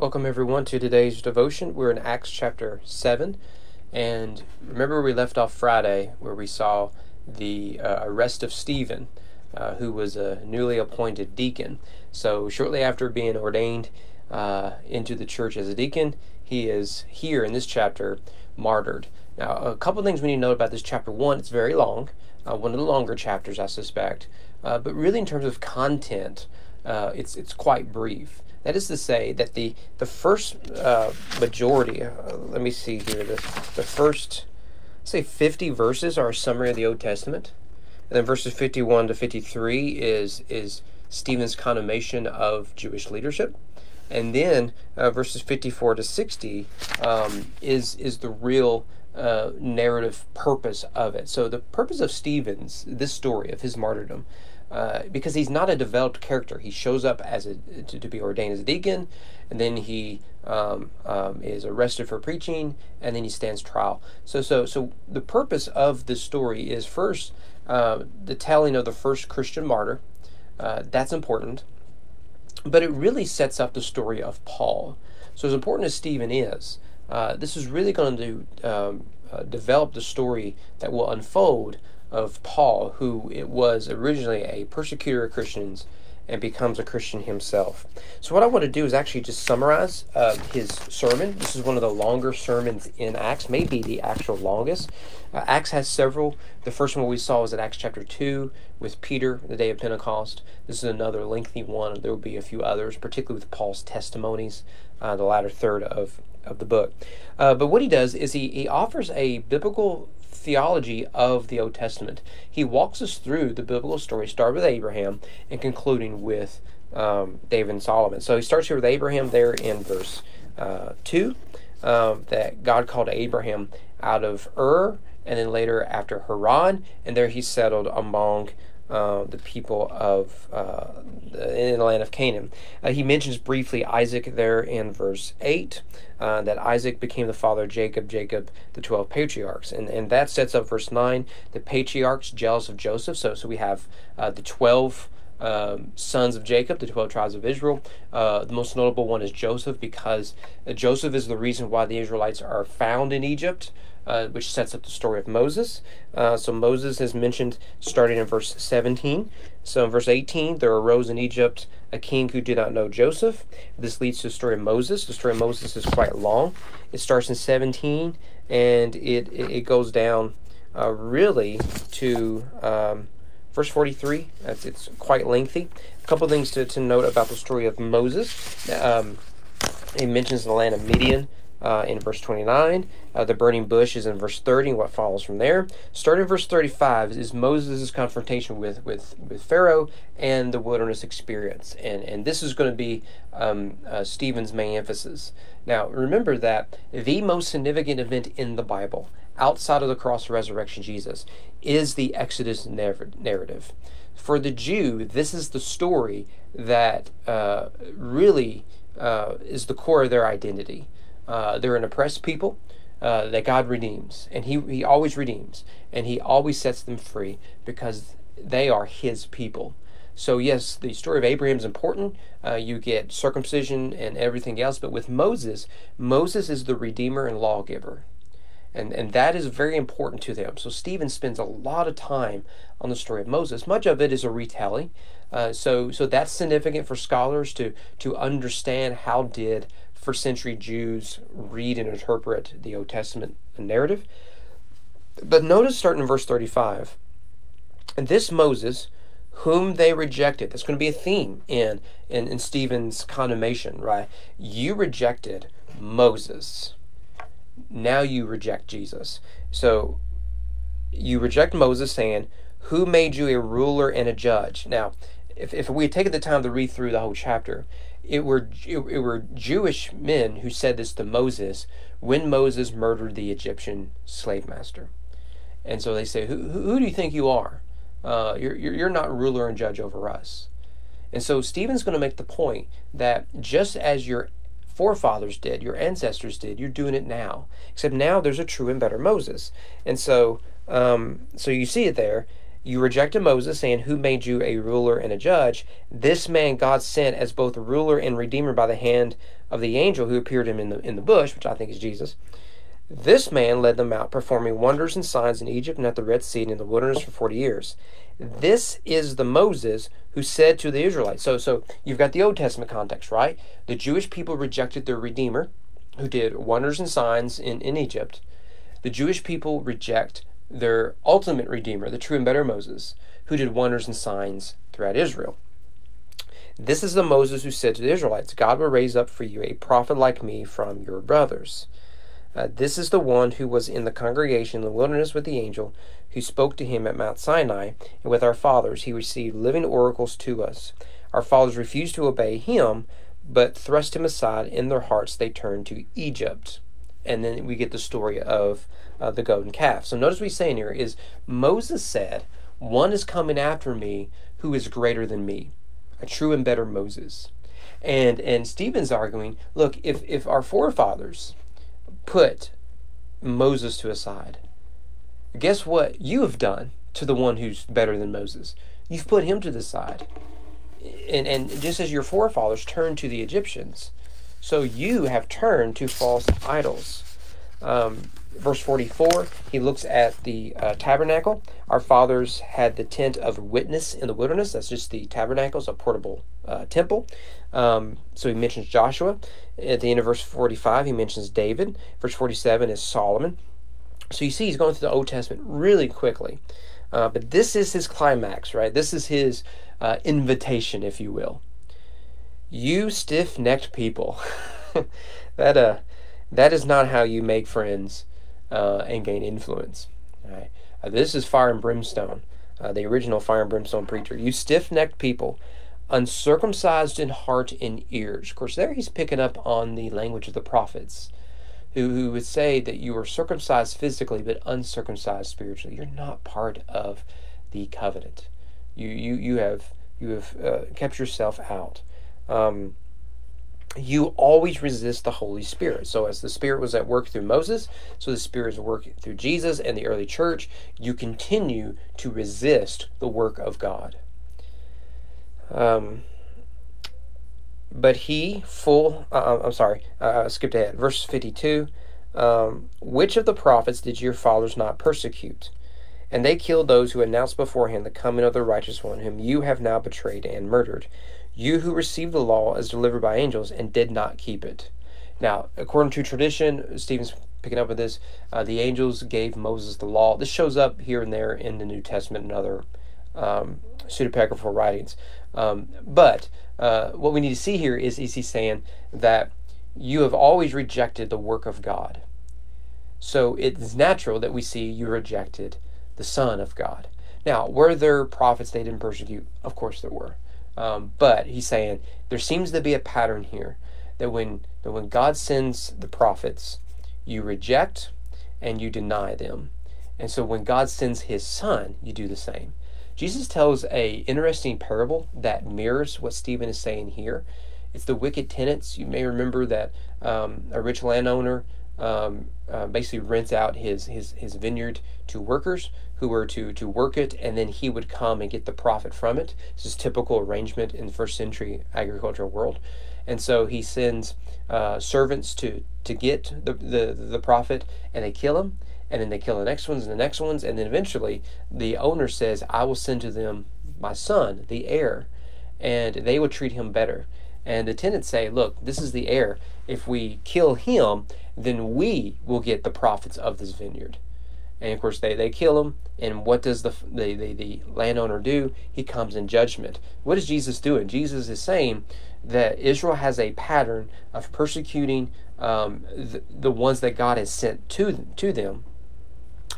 Welcome, everyone, to today's devotion. We're in Acts chapter 7. And remember, we left off Friday where we saw the uh, arrest of Stephen, uh, who was a newly appointed deacon. So, shortly after being ordained uh, into the church as a deacon, he is here in this chapter martyred. Now, a couple things we need to know about this chapter. One, it's very long, uh, one of the longer chapters, I suspect. Uh, but really, in terms of content, uh, it's, it's quite brief. That is to say that the the first uh, majority. Uh, let me see here. The the first, say, fifty verses are a summary of the Old Testament, and then verses fifty one to fifty three is is Stephen's condemnation of Jewish leadership, and then uh, verses fifty four to sixty um, is is the real. Uh, narrative purpose of it. So the purpose of Stephen's this story of his martyrdom uh, because he's not a developed character. He shows up as a to, to be ordained as a deacon, and then he um, um, is arrested for preaching, and then he stands trial. So, so, so the purpose of this story is first uh, the telling of the first Christian martyr. Uh, that's important, but it really sets up the story of Paul. So, as important as Stephen is, uh, this is really going to um, uh, develop the story that will unfold of Paul, who it was originally a persecutor of Christians and becomes a Christian himself. So, what I want to do is actually just summarize uh, his sermon. This is one of the longer sermons in Acts, maybe the actual longest. Uh, Acts has several. The first one we saw was at Acts chapter 2 with Peter, the day of Pentecost. This is another lengthy one. And there will be a few others, particularly with Paul's testimonies, uh, the latter third of, of the book. Uh, but what he does is he, he offers a biblical theology of the Old Testament. He walks us through the biblical story, starting with Abraham and concluding with um, David and Solomon. So he starts here with Abraham there in verse uh, 2, um, that God called Abraham out of Ur, and then later after Haran, and there he settled among uh, the people of uh, in the land of Canaan. Uh, he mentions briefly Isaac there in verse 8, uh, that Isaac became the father of Jacob, Jacob the 12 patriarchs. And, and that sets up verse 9, the patriarchs jealous of Joseph. So, so we have uh, the 12 um, sons of Jacob, the 12 tribes of Israel. Uh, the most notable one is Joseph because Joseph is the reason why the Israelites are found in Egypt, uh, which sets up the story of Moses. Uh, so Moses is mentioned starting in verse 17. So in verse 18, there arose in Egypt a king who did not know Joseph. This leads to the story of Moses. The story of Moses is quite long. It starts in 17 and it, it, it goes down uh, really to. Um, verse 43. That's, it's quite lengthy. A couple things to, to note about the story of Moses. Um, he mentions the land of Midian uh, in verse 29. Uh, the burning bush is in verse 30, and what follows from there. Starting verse 35 is Moses' confrontation with, with, with Pharaoh and the wilderness experience. And, and this is going to be um, uh, Stephen's main emphasis. Now, remember that the most significant event in the Bible outside of the cross resurrection Jesus is the Exodus narrative. For the Jew, this is the story that uh, really uh, is the core of their identity. Uh, they're an oppressed people uh, that God redeems, and he, he always redeems, and He always sets them free because they are His people. So, yes, the story of Abraham is important. Uh, you get circumcision and everything else, but with Moses, Moses is the redeemer and lawgiver. And, and that is very important to them. So Stephen spends a lot of time on the story of Moses. Much of it is a retelling. Uh, so so that's significant for scholars to to understand how did first century Jews read and interpret the Old Testament narrative. But notice starting in verse 35. And this Moses, whom they rejected, that's going to be a theme in, in, in Stephen's condemnation, right? You rejected Moses now you reject Jesus. So you reject Moses saying, Who made you a ruler and a judge? Now, if, if we had taken the time to read through the whole chapter, it were it, were Jewish men who said this to Moses when Moses murdered the Egyptian slave master. And so they say, Who, who do you think you are? Uh, you're, you're not ruler and judge over us. And so Stephen's going to make the point that just as your forefathers did, your ancestors did. You're doing it now. Except now there's a true and better Moses. And so, um, so you see it there. You rejected Moses, saying, Who made you a ruler and a judge? This man God sent as both ruler and redeemer by the hand of the angel who appeared to him in the, in the bush, which I think is Jesus. This man led them out, performing wonders and signs in Egypt and at the Red Sea and in the wilderness for 40 years. This is the Moses who said to the Israelites. So, so you've got the Old Testament context, right? The Jewish people rejected their Redeemer, who did wonders and signs in, in Egypt. The Jewish people reject their ultimate Redeemer, the true and better Moses, who did wonders and signs throughout Israel. This is the Moses who said to the Israelites, God will raise up for you a prophet like me from your brothers. Uh, this is the one who was in the congregation in the wilderness with the angel who spoke to him at Mount Sinai, and with our fathers he received living oracles to us. Our fathers refused to obey him, but thrust him aside. In their hearts they turned to Egypt. And then we get the story of uh, the golden calf. So notice what he's saying here is Moses said, One is coming after me who is greater than me, a true and better Moses. And and Stephen's arguing, look, if if our forefathers put Moses to a side, guess what you have done to the one who's better than Moses? You've put him to the side. And, and just as your forefathers turned to the Egyptians, so you have turned to false idols. Um, verse 44, he looks at the uh, tabernacle. Our fathers had the tent of witness in the wilderness. That's just the tabernacle, it's a portable uh, temple. Um, so he mentions Joshua. At the end of verse 45, he mentions David. Verse 47 is Solomon. So you see, he's going through the Old Testament really quickly. Uh, but this is his climax, right? This is his uh, invitation, if you will. You stiff necked people. that, uh, that is not how you make friends uh, and gain influence. Right? Uh, this is fire and brimstone, uh, the original fire and brimstone preacher. You stiff necked people, uncircumcised in heart and ears. Of course, there he's picking up on the language of the prophets who, who would say that you are circumcised physically but uncircumcised spiritually. You're not part of the covenant. You you you have you have uh, kept yourself out. Um, you always resist the Holy Spirit. So, as the Spirit was at work through Moses, so the Spirit is working through Jesus and the early church, you continue to resist the work of God. Um, but he, full, uh, uh I'm sorry, uh, skipped ahead. Verse 52 um, Which of the prophets did your fathers not persecute? And they killed those who announced beforehand the coming of the righteous one, whom you have now betrayed and murdered. You who received the law as delivered by angels and did not keep it. Now, according to tradition, Stephen's picking up with this, uh, the angels gave Moses the law. This shows up here and there in the New Testament and other um, pseudepigraphal writings. Um, but uh, what we need to see here is, he's saying that you have always rejected the work of God. So it's natural that we see you rejected the Son of God. Now, were there prophets they didn't persecute? Of course there were. Um, but he's saying there seems to be a pattern here that when that when God sends the prophets, you reject and you deny them. And so when God sends his son, you do the same. Jesus tells a interesting parable that mirrors what Stephen is saying here. It's the wicked tenants. You may remember that um, a rich landowner um, uh, basically rents out his, his, his vineyard to workers who were to, to work it, and then he would come and get the profit from it. This is typical arrangement in the first century agricultural world. And so he sends uh, servants to, to get the, the, the profit, and they kill him and then they kill the next ones and the next ones, and then eventually the owner says, I will send to them my son, the heir, and they will treat him better. And the tenants say, Look, this is the heir. If we kill him, then we will get the profits of this vineyard. And of course, they, they kill him. And what does the, the, the, the landowner do? He comes in judgment. What is Jesus doing? Jesus is saying that Israel has a pattern of persecuting um, the, the ones that God has sent to, to them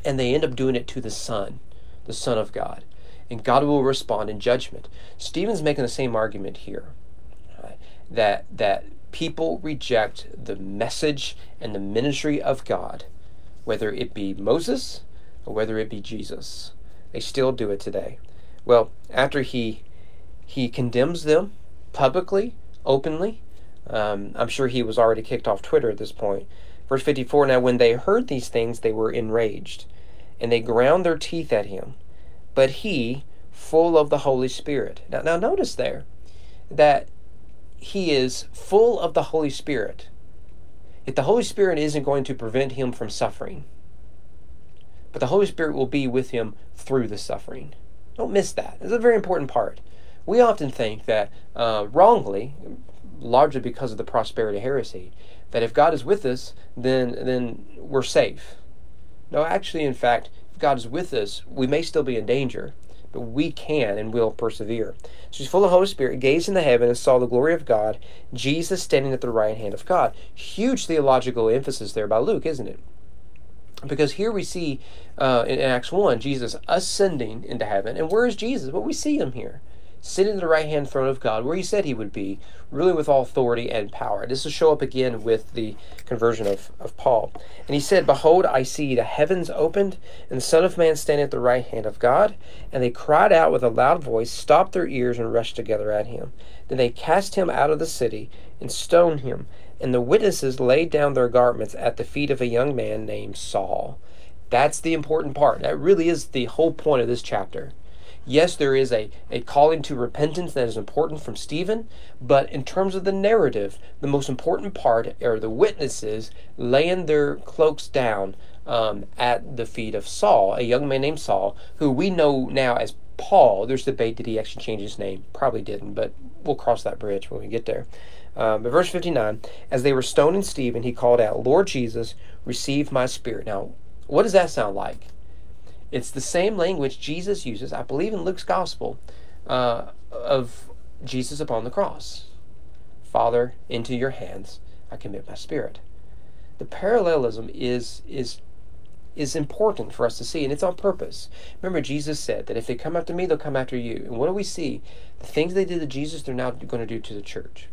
and they end up doing it to the Son, the Son of God. And God will respond in judgment. Stephen's making the same argument here that, that people reject the message and the ministry of God, whether it be Moses or whether it be Jesus. They still do it today. Well, after he he condemns them publicly, openly, um, I'm sure he was already kicked off Twitter at this point. Verse 54 Now, when they heard these things, they were enraged, and they ground their teeth at him. but he, full of the Holy Spirit. Now, now notice there that he is full of the Holy Spirit. If the Holy Spirit isn't going to prevent him from suffering, but the Holy Spirit will be with him through the suffering. Don't miss that. It's a very important part. We often think that, uh, wrongly, largely because of the prosperity heresy, that if God is with us, then then we're safe. No, actually, in fact, if God is with us, we may still be in danger, but we can and will persevere. So he's full of Holy Spirit, gazed in the heaven and saw the glory of God, Jesus standing at the right hand of God. Huge theological emphasis there by Luke, isn't it? Because here we see uh, in Acts 1 Jesus ascending into heaven. And where is Jesus? Well, we see him here sitting at the right hand throne of God, where he said he would be, ruling with all authority and power. This will show up again with the conversion of, of Paul. And he said, Behold, I see the heavens opened, and the Son of Man standing at the right hand of God. And they cried out with a loud voice, stopped their ears, and rushed together at him. Then they cast him out of the city and stoned him. And the witnesses laid down their garments at the feet of a young man named Saul. That's the important part. That really is the whole point of this chapter. Yes, there is a, a calling to repentance that is important from Stephen, but in terms of the narrative, the most important part are the witnesses laying their cloaks down um, at the feet of Saul, a young man named Saul, who we know now as Paul. There's debate did he actually change his name? Probably didn't, but we'll cross that bridge when we get there. Um, but verse 59 As they were stoning Stephen, he called out, Lord Jesus, receive my spirit. Now, what does that sound like? It's the same language Jesus uses, I believe, in Luke's gospel uh, of Jesus upon the cross. Father, into your hands I commit my spirit. The parallelism is is is important for us to see, and it's on purpose. Remember, Jesus said that if they come after me, they'll come after you. And what do we see? The things they did to Jesus, they're now going to do to the church.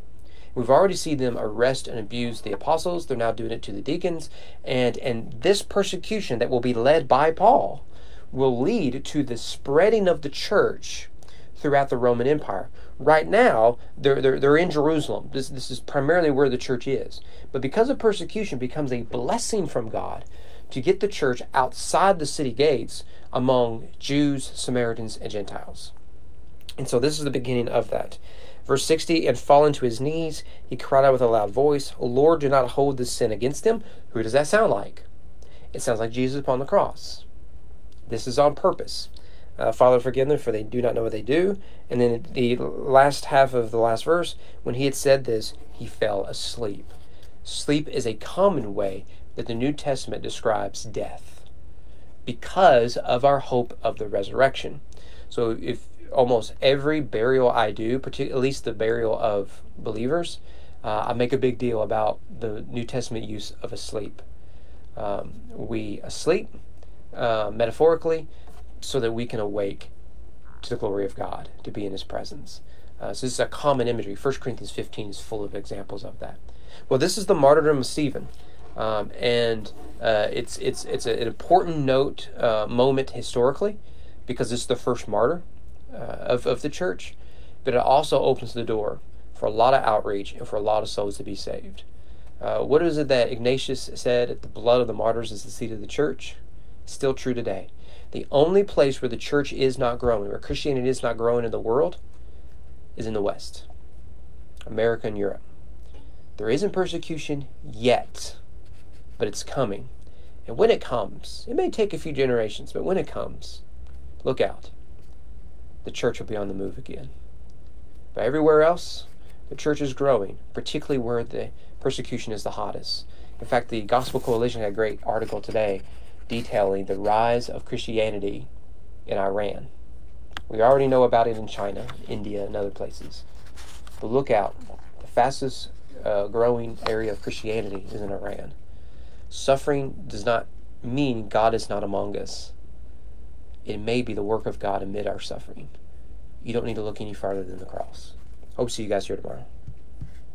We've already seen them arrest and abuse the apostles. They're now doing it to the deacons. And, and this persecution that will be led by Paul will lead to the spreading of the church throughout the Roman Empire. Right now, they're, they're, they're in Jerusalem. This, this is primarily where the church is. But because of persecution becomes a blessing from God to get the church outside the city gates among Jews, Samaritans, and Gentiles. And so this is the beginning of that. Verse 60 And falling to his knees, he cried out with a loud voice, Lord, do not hold this sin against them. Who does that sound like? It sounds like Jesus upon the cross. This is on purpose. Uh, Father, forgive them, for they do not know what they do. And then the last half of the last verse, when he had said this, he fell asleep. Sleep is a common way that the New Testament describes death because of our hope of the resurrection. So, if almost every burial I do, at least the burial of believers, uh, I make a big deal about the New Testament use of asleep. Um, we asleep, uh, metaphorically, so that we can awake to the glory of God, to be in His presence. Uh, so this is a common imagery. 1 Corinthians 15 is full of examples of that. Well, this is the martyrdom of Stephen, um, and uh, it's it's it's an important note uh, moment historically because it's the first martyr uh, of of the church, but it also opens the door for a lot of outreach and for a lot of souls to be saved. Uh, what is it that Ignatius said? The blood of the martyrs is the seed of the church. Still true today. The only place where the church is not growing, where Christianity is not growing in the world, is in the West, America and Europe. There isn't persecution yet, but it's coming. And when it comes, it may take a few generations, but when it comes, look out. The church will be on the move again. But everywhere else, the church is growing, particularly where the persecution is the hottest. In fact, the Gospel Coalition had a great article today detailing the rise of Christianity in Iran. We already know about it in China, India, and other places. But look out, the fastest uh, growing area of Christianity is in Iran. Suffering does not mean God is not among us. It may be the work of God amid our suffering. You don't need to look any farther than the cross. Hope to see you guys here tomorrow.